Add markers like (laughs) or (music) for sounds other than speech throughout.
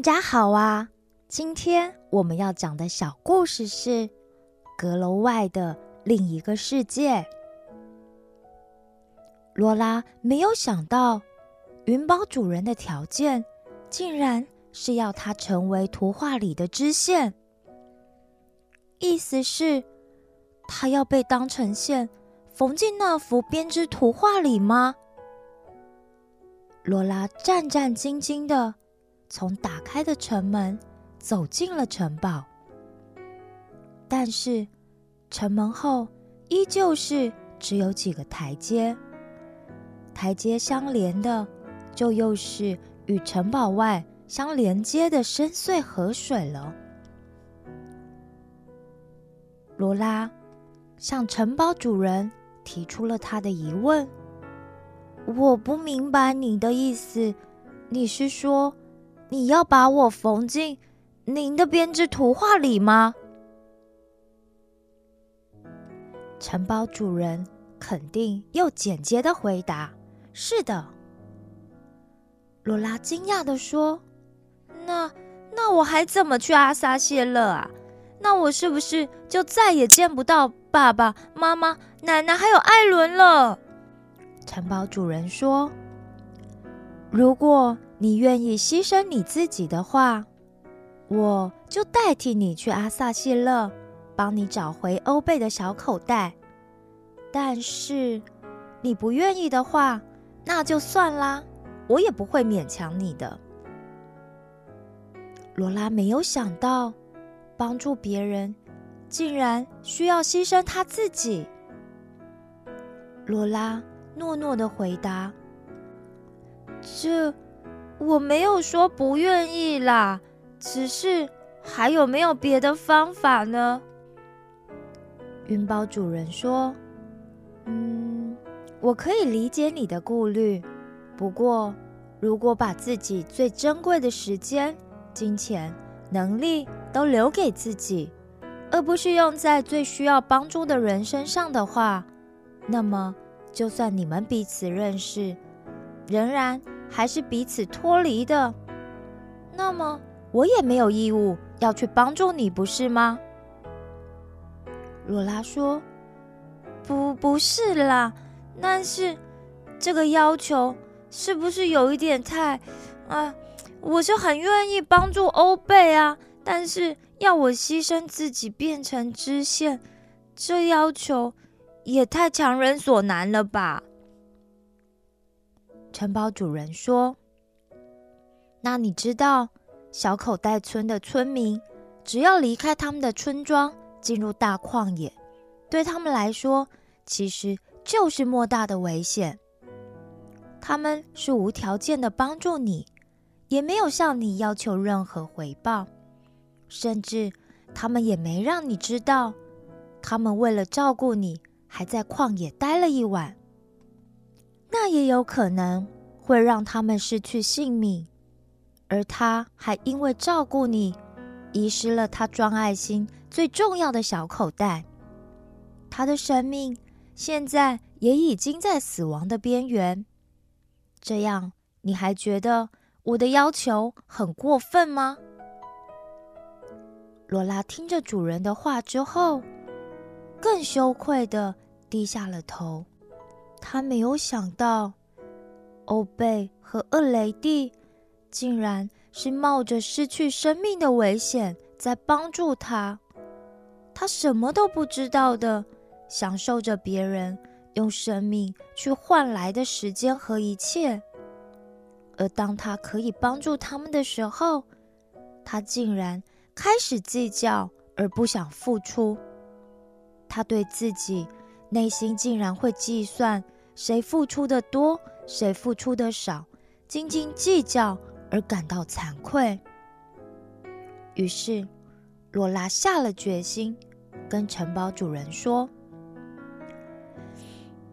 大家好啊！今天我们要讲的小故事是《阁楼外的另一个世界》。罗拉没有想到，云宝主人的条件竟然是要他成为图画里的支线，意思是，他要被当成线缝进那幅编织图画里吗？罗拉战战兢兢的从打开的城门走进了城堡，但是城门后依旧是只有几个台阶，台阶相连的就又是与城堡外相连接的深邃河水了。罗拉向城堡主人提出了他的疑问。我不明白你的意思，你是说你要把我缝进您的编织图画里吗？城堡主人肯定又简洁的回答：“是的。”罗拉惊讶的说：“那那我还怎么去阿萨谢勒啊？那我是不是就再也见不到爸爸妈妈、奶奶还有艾伦了？”城堡主人说：“如果你愿意牺牲你自己的话，我就代替你去阿萨谢勒，帮你找回欧贝的小口袋。但是你不愿意的话，那就算啦，我也不会勉强你的。”罗拉没有想到，帮助别人竟然需要牺牲他自己。罗拉。诺诺的回答：“这我没有说不愿意啦，只是还有没有别的方法呢？”云宝主人说：“嗯，我可以理解你的顾虑，不过如果把自己最珍贵的时间、金钱、能力都留给自己，而不是用在最需要帮助的人身上的话，那么……”就算你们彼此认识，仍然还是彼此脱离的。那么，我也没有义务要去帮助你，不是吗？罗拉说：“不，不是啦。但是，这个要求是不是有一点太……啊，我是很愿意帮助欧贝啊，但是要我牺牲自己变成支线，这要求……”也太强人所难了吧！城堡主人说：“那你知道，小口袋村的村民只要离开他们的村庄，进入大旷野，对他们来说其实就是莫大的危险。他们是无条件的帮助你，也没有向你要求任何回报，甚至他们也没让你知道，他们为了照顾你。”还在旷野待了一晚，那也有可能会让他们失去性命。而他还因为照顾你，遗失了他装爱心最重要的小口袋。他的生命现在也已经在死亡的边缘。这样，你还觉得我的要求很过分吗？罗拉听着主人的话之后。更羞愧的低下了头，他没有想到，欧贝和厄雷蒂竟然是冒着失去生命的危险在帮助他。他什么都不知道的，享受着别人用生命去换来的时间和一切。而当他可以帮助他们的时候，他竟然开始计较，而不想付出。他对自己内心竟然会计算谁付出的多，谁付出的少，斤斤计较而感到惭愧。于是，罗拉下了决心，跟城堡主人说：“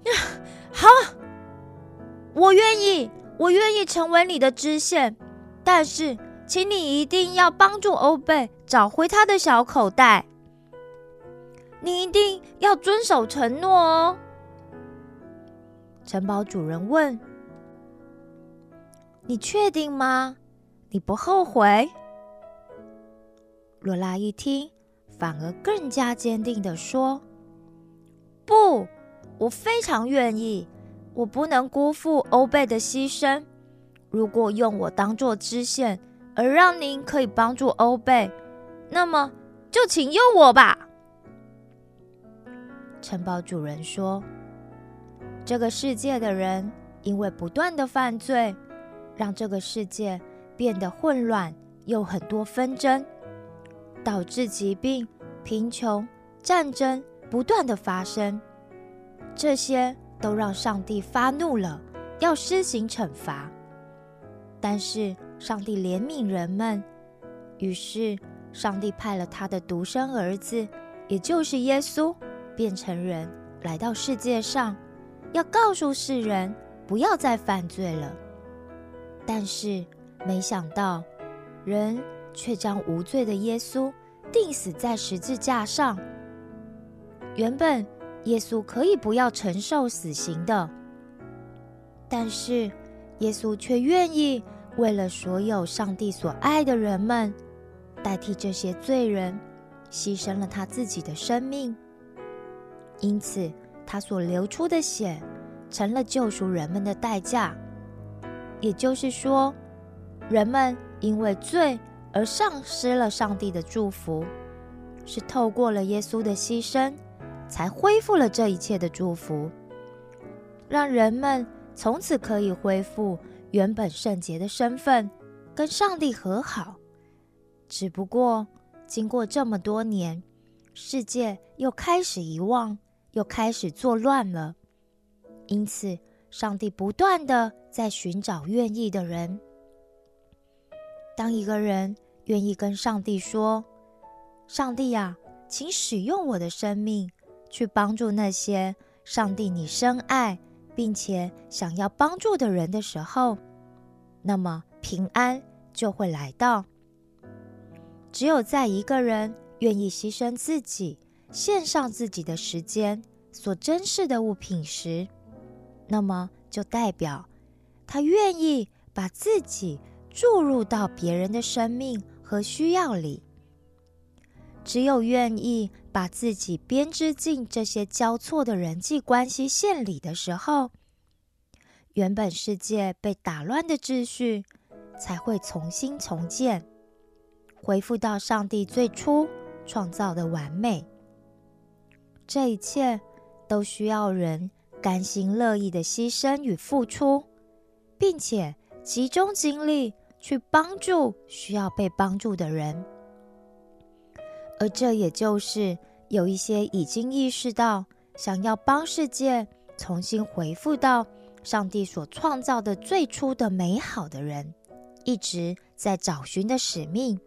(sighs) 好，我愿意，我愿意成为你的支线，但是，请你一定要帮助欧贝找回他的小口袋。”你一定要遵守承诺哦。城堡主人问：“你确定吗？你不后悔？”罗拉一听，反而更加坚定的说：“不，我非常愿意。我不能辜负欧贝的牺牲。如果用我当做支线，而让您可以帮助欧贝，那么就请用我吧。”城堡主人说：“这个世界的人因为不断的犯罪，让这个世界变得混乱，又很多纷争。”导致疾病、贫穷、战争不断的发生，这些都让上帝发怒了，要施行惩罚。但是上帝怜悯人们，于是上帝派了他的独生儿子，也就是耶稣，变成人来到世界上，要告诉世人不要再犯罪了。但是没想到，人。却将无罪的耶稣钉死在十字架上。原本耶稣可以不要承受死刑的，但是耶稣却愿意为了所有上帝所爱的人们，代替这些罪人，牺牲了他自己的生命。因此，他所流出的血成了救赎人们的代价。也就是说，人们因为罪。而丧失了上帝的祝福，是透过了耶稣的牺牲，才恢复了这一切的祝福，让人们从此可以恢复原本圣洁的身份，跟上帝和好。只不过经过这么多年，世界又开始遗忘，又开始作乱了，因此上帝不断的在寻找愿意的人。当一个人愿意跟上帝说：“上帝呀，请使用我的生命去帮助那些上帝你深爱并且想要帮助的人的时候，那么平安就会来到。只有在一个人愿意牺牲自己、献上自己的时间、所珍视的物品时，那么就代表他愿意把自己。”注入到别人的生命和需要里，只有愿意把自己编织进这些交错的人际关系线里的时候，原本世界被打乱的秩序才会重新重建，恢复到上帝最初创造的完美。这一切都需要人甘心乐意的牺牲与付出，并且集中精力。去帮助需要被帮助的人，而这也就是有一些已经意识到想要帮世界重新回复到上帝所创造的最初的美好的人，一直在找寻的使命，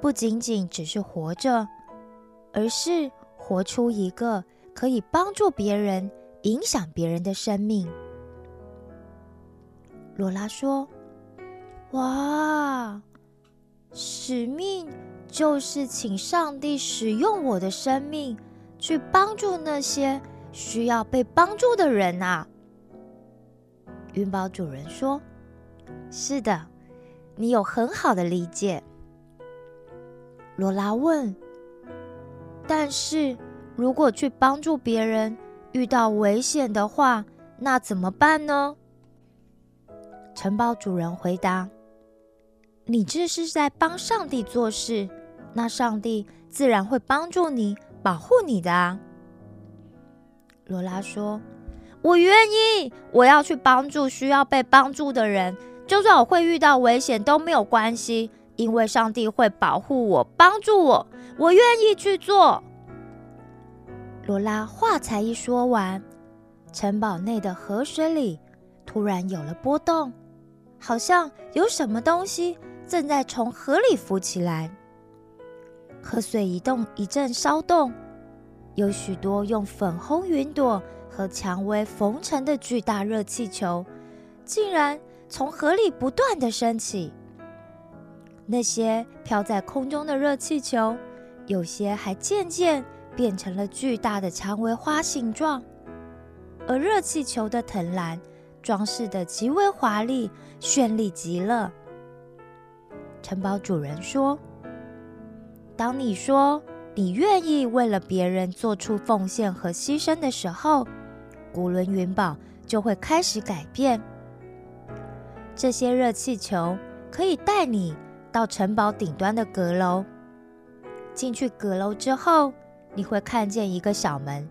不仅仅只是活着，而是活出一个可以帮助别人、影响别人的生命。罗拉说。哇，使命就是请上帝使用我的生命，去帮助那些需要被帮助的人啊！云宝主人说：“是的，你有很好的理解。”罗拉问：“但是如果去帮助别人遇到危险的话，那怎么办呢？”城堡主人回答。你这是在帮上帝做事，那上帝自然会帮助你、保护你的啊。罗拉说：“我愿意，我要去帮助需要被帮助的人，就算我会遇到危险都没有关系，因为上帝会保护我、帮助我，我愿意去做。”罗拉话才一说完，城堡内的河水里突然有了波动，好像有什么东西。正在从河里浮起来，河水一动一阵骚动，有许多用粉红云朵和蔷薇缝成的巨大热气球，竟然从河里不断的升起。那些飘在空中的热气球，有些还渐渐变成了巨大的蔷薇花形状，而热气球的藤篮装饰的极为华丽，绚丽极了。城堡主人说：“当你说你愿意为了别人做出奉献和牺牲的时候，古伦云堡就会开始改变。这些热气球可以带你到城堡顶端的阁楼。进去阁楼之后，你会看见一个小门。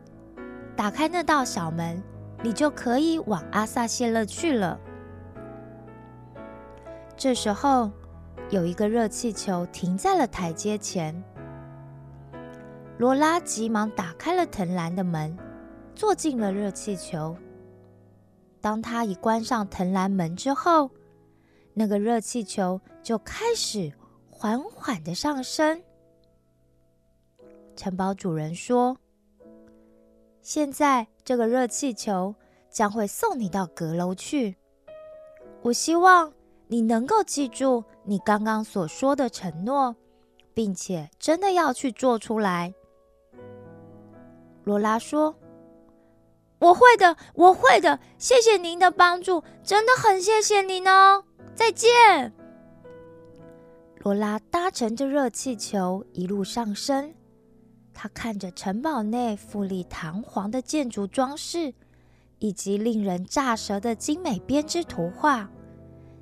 打开那道小门，你就可以往阿萨谢勒去了。这时候。”有一个热气球停在了台阶前，罗拉急忙打开了藤篮的门，坐进了热气球。当他一关上藤篮门之后，那个热气球就开始缓缓的上升。城堡主人说：“现在这个热气球将会送你到阁楼去。我希望。”你能够记住你刚刚所说的承诺，并且真的要去做出来。罗拉说：“我会的，我会的，谢谢您的帮助，真的很谢谢您哦，再见。”罗拉搭乘着热气球一路上升，他看着城堡内富丽堂皇的建筑装饰，以及令人咋舌的精美编织图画。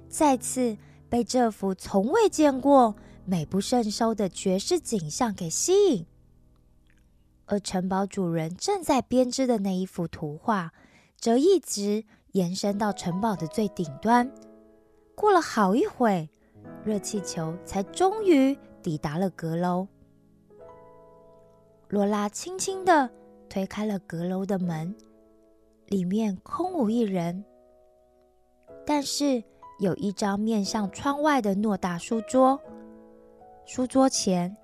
再次被这幅从未见过、美不胜收的绝世景象给吸引，而城堡主人正在编织的那一幅图画，则一直延伸到城堡的最顶端。过了好一会，热气球才终于抵达了阁楼。罗拉轻轻地推开了阁楼的门，里面空无一人，但是。有一张面向窗外的偌大书桌，书桌前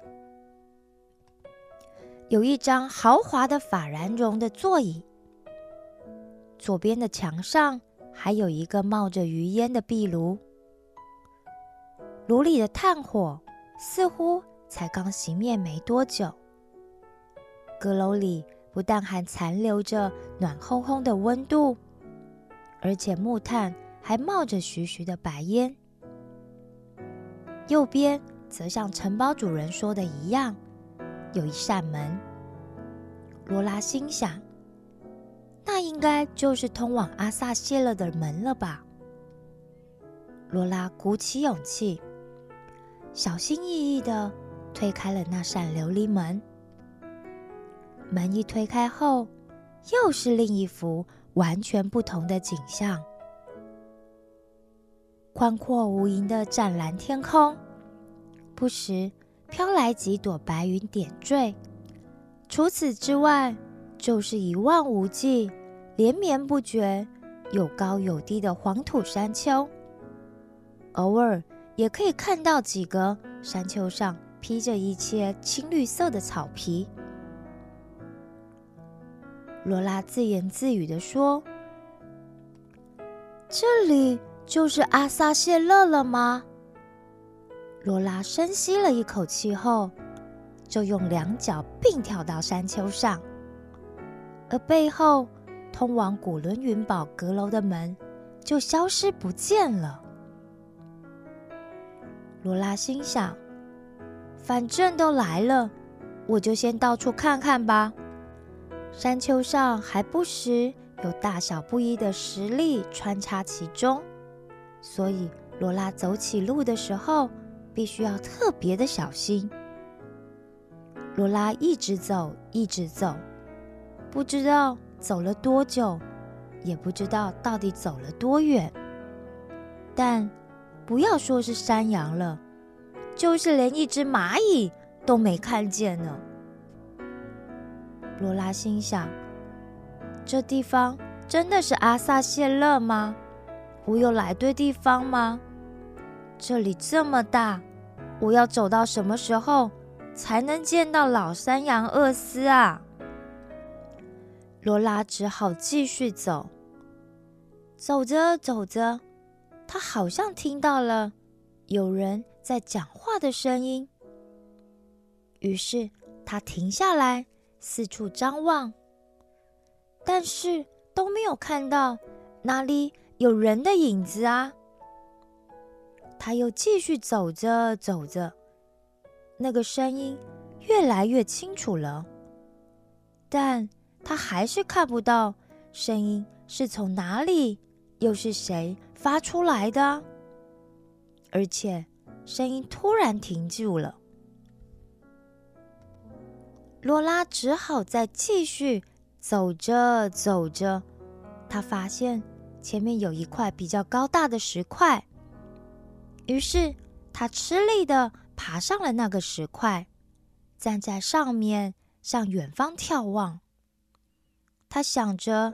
有一张豪华的法兰绒的座椅。左边的墙上还有一个冒着余烟的壁炉，炉里的炭火似乎才刚熄灭没多久。阁楼里不但还残留着暖烘烘的温度，而且木炭。还冒着徐徐的白烟。右边则像城堡主人说的一样，有一扇门。罗拉心想，那应该就是通往阿萨谢勒的门了吧。罗拉鼓起勇气，小心翼翼地推开了那扇琉璃门。门一推开后，又是另一幅完全不同的景象。宽阔无垠的湛蓝天空，不时飘来几朵白云点缀。除此之外，就是一望无际、连绵不绝、有高有低的黄土山丘。偶尔也可以看到几个山丘上披着一些青绿色的草皮。罗拉自言自语地说：“这里。”就是阿萨谢勒了吗？罗拉深吸了一口气后，就用两脚并跳到山丘上，而背后通往古伦云堡阁楼的门就消失不见了。罗拉心想：反正都来了，我就先到处看看吧。山丘上还不时有大小不一的石粒穿插其中。所以，罗拉走起路的时候必须要特别的小心。罗拉一直走，一直走，不知道走了多久，也不知道到底走了多远。但不要说是山羊了，就是连一只蚂蚁都没看见呢。罗拉心想：这地方真的是阿萨谢勒吗？我有来对地方吗？这里这么大，我要走到什么时候才能见到老山羊厄斯啊？罗拉只好继续走。走着走着，他好像听到了有人在讲话的声音，于是他停下来，四处张望，但是都没有看到哪里。有人的影子啊！他又继续走着走着，那个声音越来越清楚了，但他还是看不到声音是从哪里，又是谁发出来的，而且声音突然停住了。罗拉只好再继续走着走着，他发现前面有一块比较高大的石块，于是他吃力的爬上了那个石块，站在上面向远方眺望。他想着，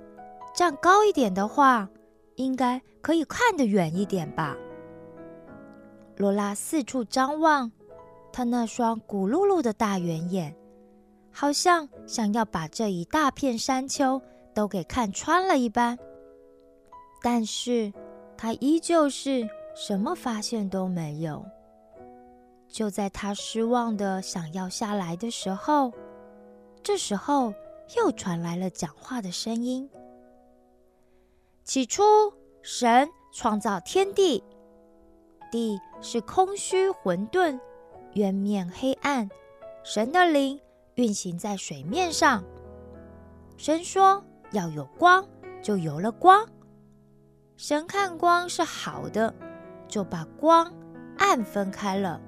站高一点的话，应该可以看得远一点吧。罗拉四处张望，他那双骨碌碌的大圆眼。好像想要把这一大片山丘都给看穿了一般，但是他依旧是什么发现都没有。就在他失望的想要下来的时候，这时候又传来了讲话的声音：“起初，神创造天地，地是空虚混沌，渊面黑暗，神的灵。”运行在水面上。神说要有光，就有了光。神看光是好的，就把光暗分开了。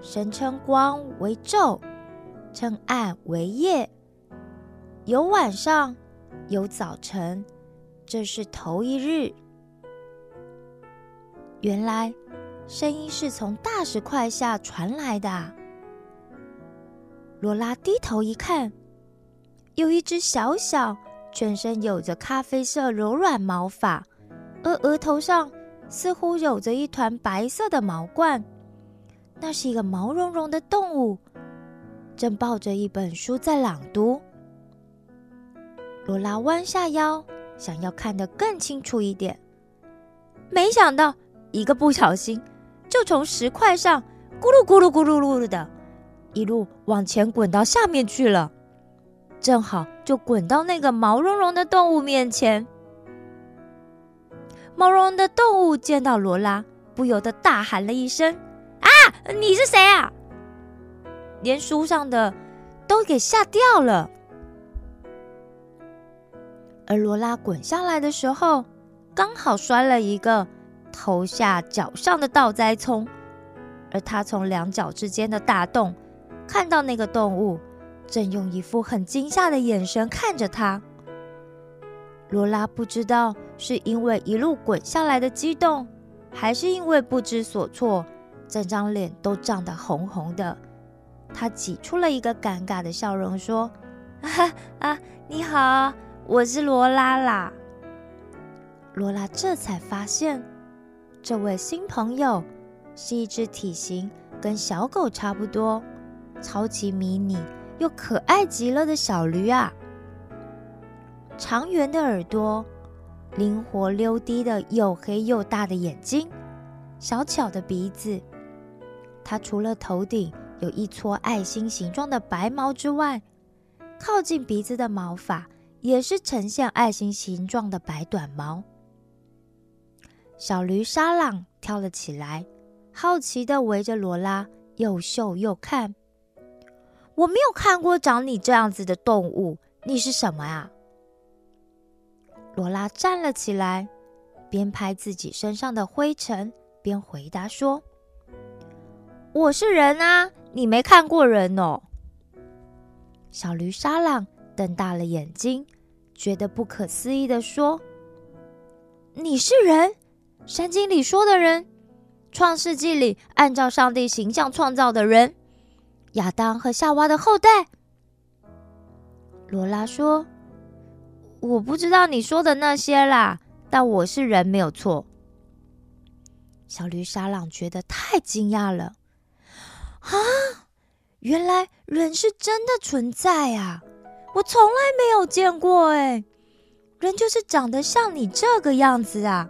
神称光为昼，称暗为夜。有晚上，有早晨，这是头一日。原来声音是从大石块下传来的。罗拉低头一看，有一只小小、全身有着咖啡色柔软毛发，而额头上似乎有着一团白色的毛冠。那是一个毛茸茸的动物，正抱着一本书在朗读。罗拉弯下腰，想要看得更清楚一点，没想到一个不小心，就从石块上咕噜咕噜咕噜噜的。一路往前滚到下面去了，正好就滚到那个毛茸茸的动物面前。毛茸茸的动物见到罗拉，不由得大喊了一声：“啊，你是谁啊？”连书上的都给吓掉了。而罗拉滚下来的时候，刚好摔了一个头下脚上的倒栽葱，而他从两脚之间的大洞。看到那个动物正用一副很惊吓的眼神看着他，罗拉不知道是因为一路滚下来的激动，还是因为不知所措，整张脸都涨得红红的。他挤出了一个尴尬的笑容，说：“ (laughs) 啊啊，你好，我是罗拉啦。”罗拉这才发现，这位新朋友是一只体型跟小狗差不多。超级迷你又可爱极了的小驴啊！长圆的耳朵，灵活溜滴的又黑又大的眼睛，小巧的鼻子。它除了头顶有一撮爱心形状的白毛之外，靠近鼻子的毛发也是呈现爱心形状的白短毛。小驴沙朗跳了起来，好奇的围着罗拉又嗅又看。我没有看过长你这样子的动物，你是什么啊？罗拉站了起来，边拍自己身上的灰尘，边回答说：“我是人啊，你没看过人哦。”小驴沙朗瞪大了眼睛，觉得不可思议的说：“你是人？圣经里说的人，创世纪里按照上帝形象创造的人。”亚当和夏娃的后代。罗拉说：“我不知道你说的那些啦，但我是人，没有错。”小驴沙朗觉得太惊讶了，啊，原来人是真的存在啊！我从来没有见过，哎，人就是长得像你这个样子啊！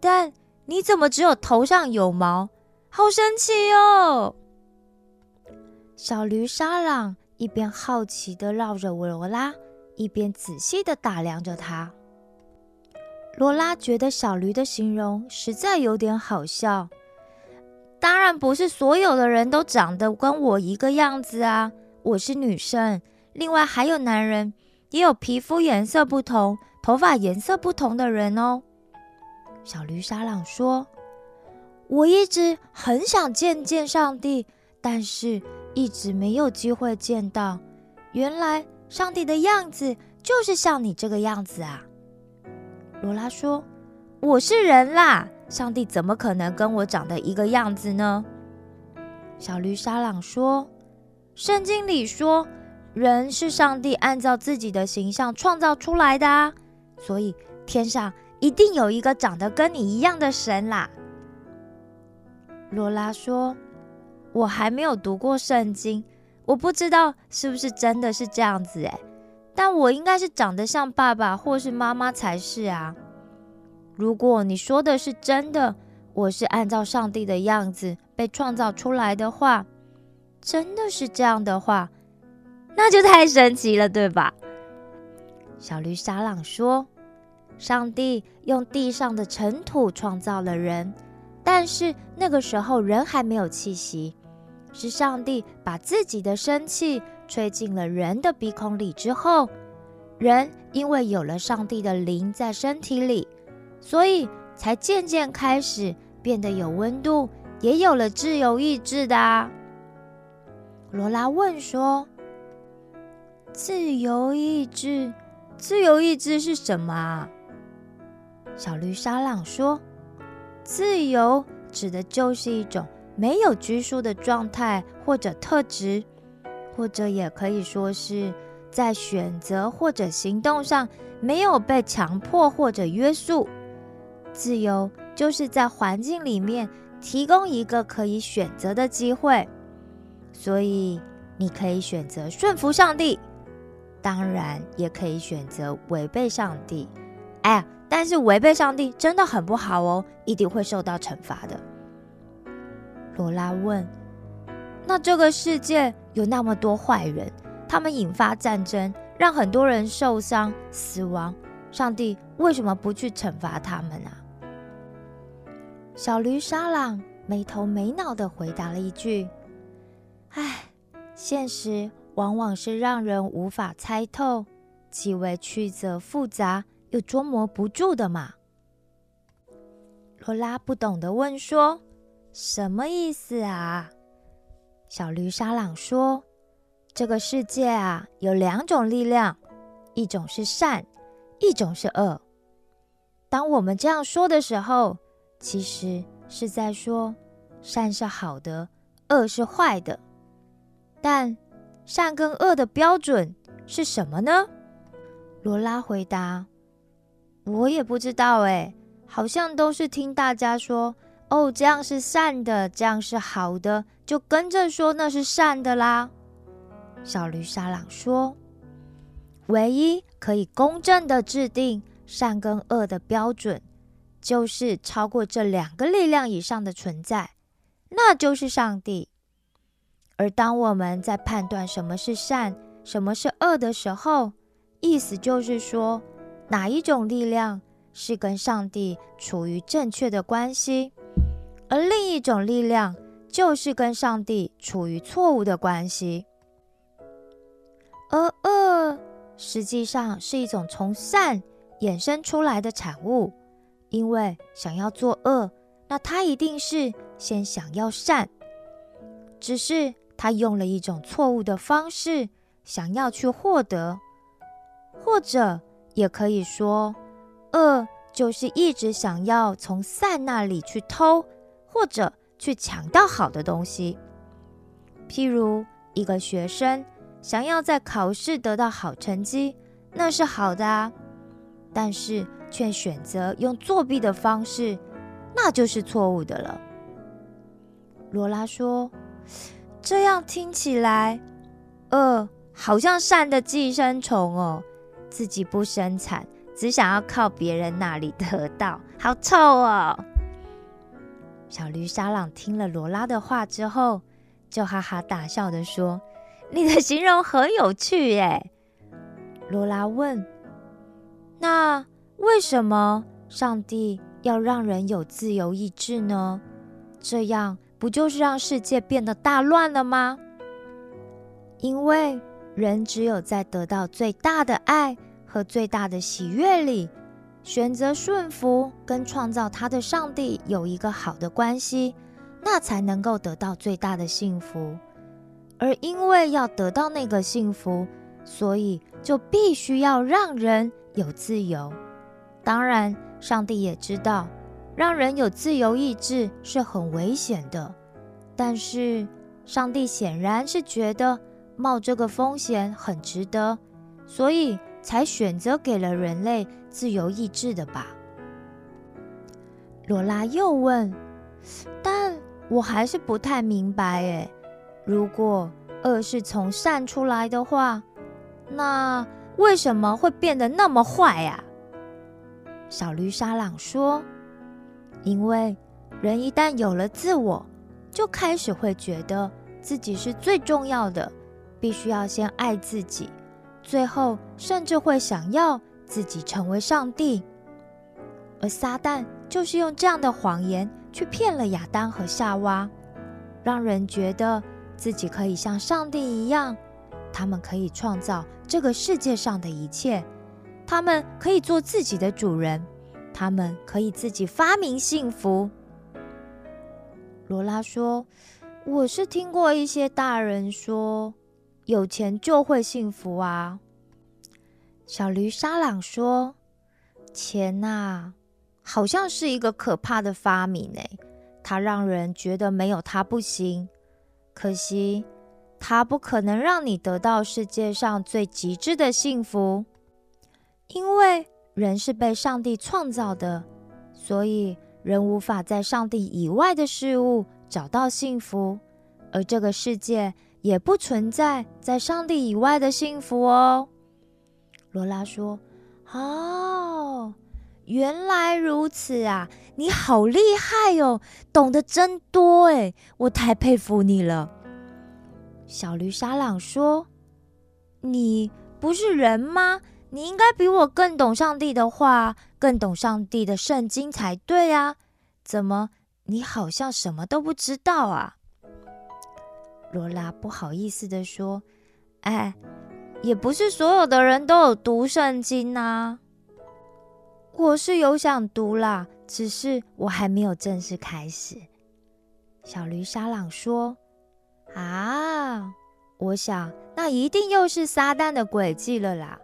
但你怎么只有头上有毛？好神奇哦！小驴沙朗一边好奇地绕着罗拉，一边仔细地打量着他。罗拉觉得小驴的形容实在有点好笑。当然不是所有的人都长得跟我一个样子啊！我是女生，另外还有男人，也有皮肤颜色不同、头发颜色不同的人哦。小驴沙朗说：“我一直很想见见上帝，但是一直没有机会见到。原来上帝的样子就是像你这个样子啊！”罗拉说：“我是人啦。”上帝怎么可能跟我长得一个样子呢？小驴沙朗说：“圣经里说，人是上帝按照自己的形象创造出来的啊，所以天上一定有一个长得跟你一样的神啦。”罗拉说：“我还没有读过圣经，我不知道是不是真的是这样子诶，但我应该是长得像爸爸或是妈妈才是啊。”如果你说的是真的，我是按照上帝的样子被创造出来的话，真的是这样的话，那就太神奇了，对吧？小驴沙朗说：“上帝用地上的尘土创造了人，但是那个时候人还没有气息，是上帝把自己的生气吹进了人的鼻孔里之后，人因为有了上帝的灵在身体里。”所以才渐渐开始变得有温度，也有了自由意志的。罗拉问说：“自由意志，自由意志是什么啊？”小绿沙朗说：“自由指的就是一种没有拘束的状态或者特质，或者也可以说是在选择或者行动上没有被强迫或者约束。”自由就是在环境里面提供一个可以选择的机会，所以你可以选择顺服上帝，当然也可以选择违背上帝。哎呀，但是违背上帝真的很不好哦，一定会受到惩罚的。罗拉问：“那这个世界有那么多坏人，他们引发战争，让很多人受伤死亡，上帝为什么不去惩罚他们啊？”小驴沙朗没头没脑的回答了一句：“唉，现实往往是让人无法猜透，极为曲折复杂又捉摸不住的嘛。”罗拉不懂得问说：“什么意思啊？”小驴沙朗说：“这个世界啊，有两种力量，一种是善，一种是恶。当我们这样说的时候。”其实是在说，善是好的，恶是坏的。但善跟恶的标准是什么呢？罗拉回答：“我也不知道，哎，好像都是听大家说，哦，这样是善的，这样是好的，就跟着说那是善的啦。”小驴沙朗说：“唯一可以公正的制定善跟恶的标准。”就是超过这两个力量以上的存在，那就是上帝。而当我们在判断什么是善、什么是恶的时候，意思就是说，哪一种力量是跟上帝处于正确的关系，而另一种力量就是跟上帝处于错误的关系。而恶实际上是一种从善衍生出来的产物。因为想要做恶，那他一定是先想要善，只是他用了一种错误的方式想要去获得，或者也可以说，恶就是一直想要从善那里去偷，或者去抢到好的东西。譬如一个学生想要在考试得到好成绩，那是好的啊，但是。却选择用作弊的方式，那就是错误的了。罗拉说：“这样听起来，呃，好像善的寄生虫哦，自己不生产，只想要靠别人那里得到，好臭哦！”小驴沙朗听了罗拉的话之后，就哈哈大笑的说：“你的形容很有趣耶。”罗拉问：“那？”为什么上帝要让人有自由意志呢？这样不就是让世界变得大乱了吗？因为人只有在得到最大的爱和最大的喜悦里，选择顺服，跟创造他的上帝有一个好的关系，那才能够得到最大的幸福。而因为要得到那个幸福，所以就必须要让人有自由。当然，上帝也知道让人有自由意志是很危险的，但是上帝显然是觉得。冒这个风险很值得，所以才选择给了人类自由意志的吧？罗拉又问：“但我还是不太明白，诶，如果恶是从善出来的话，那为什么会变得那么坏呀？”小绿沙朗说：“因为人一旦有了自我，就开始会觉得自己是最重要的。”必须要先爱自己，最后甚至会想要自己成为上帝。而撒旦就是用这样的谎言去骗了亚当和夏娃，让人觉得自己可以像上帝一样，他们可以创造这个世界上的一切，他们可以做自己的主人，他们可以自己发明幸福。罗拉说：“我是听过一些大人说。”有钱就会幸福啊！小驴沙朗说：“钱呐，好像是一个可怕的发明诶，它让人觉得没有它不行。可惜，它不可能让你得到世界上最极致的幸福，因为人是被上帝创造的，所以人无法在上帝以外的事物找到幸福，而这个世界。”也不存在在上帝以外的幸福哦。罗拉说：“哦，原来如此啊！你好厉害哦，懂得真多哎，我太佩服你了。”小驴沙朗说：“你不是人吗？你应该比我更懂上帝的话，更懂上帝的圣经才对啊！怎么你好像什么都不知道啊？”罗拉不好意思的说：“哎，也不是所有的人都有读圣经呐。我是有想读啦，只是我还没有正式开始。”小驴沙朗说：“啊，我想那一定又是撒旦的诡计了啦。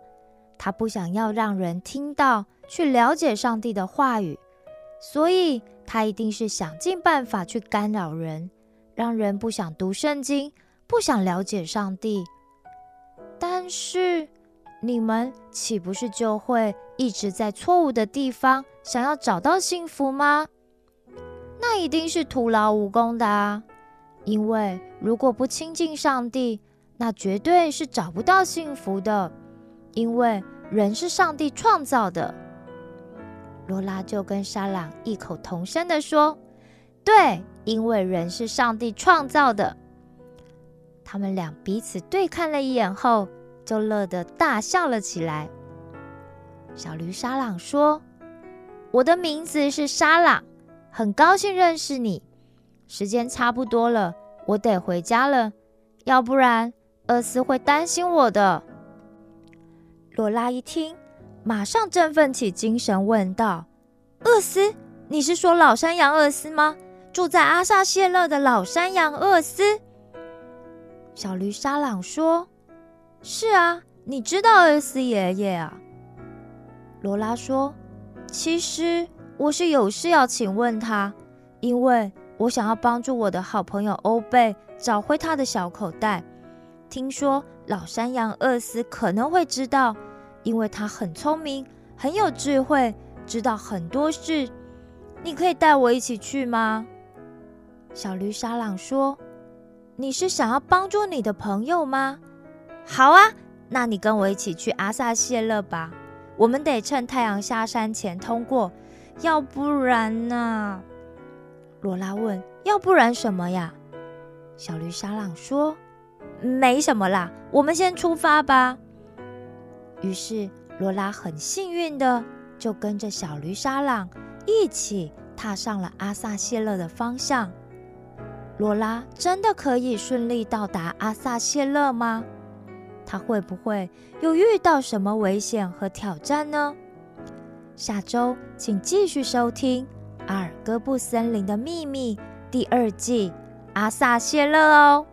他不想要让人听到、去了解上帝的话语，所以他一定是想尽办法去干扰人。”让人不想读圣经，不想了解上帝。但是你们岂不是就会一直在错误的地方想要找到幸福吗？那一定是徒劳无功的啊！因为如果不亲近上帝，那绝对是找不到幸福的。因为人是上帝创造的。罗拉就跟沙朗异口同声的说：“对。”因为人是上帝创造的，他们俩彼此对看了一眼后，就乐得大笑了起来。小驴沙朗说：“我的名字是沙朗，很高兴认识你。时间差不多了，我得回家了，要不然厄斯会担心我的。”罗拉一听，马上振奋起精神，问道：“厄斯，你是说老山羊厄斯吗？”住在阿萨谢勒的老山羊厄斯，小驴沙朗说：“是啊，你知道厄斯爷爷啊？”罗拉说：“其实我是有事要请问他，因为我想要帮助我的好朋友欧贝找回他的小口袋。听说老山羊厄斯可能会知道，因为他很聪明，很有智慧，知道很多事。你可以带我一起去吗？”小驴沙朗说：“你是想要帮助你的朋友吗？好啊，那你跟我一起去阿萨谢勒吧。我们得趁太阳下山前通过，要不然呢？”罗拉问：“要不然什么呀？”小驴沙朗说：“没什么啦，我们先出发吧。”于是罗拉很幸运的就跟着小驴沙朗一起踏上了阿萨谢勒的方向。罗拉真的可以顺利到达阿萨谢勒吗？他会不会又遇到什么危险和挑战呢？下周请继续收听《阿尔戈布森林的秘密》第二季《阿萨谢勒》哦。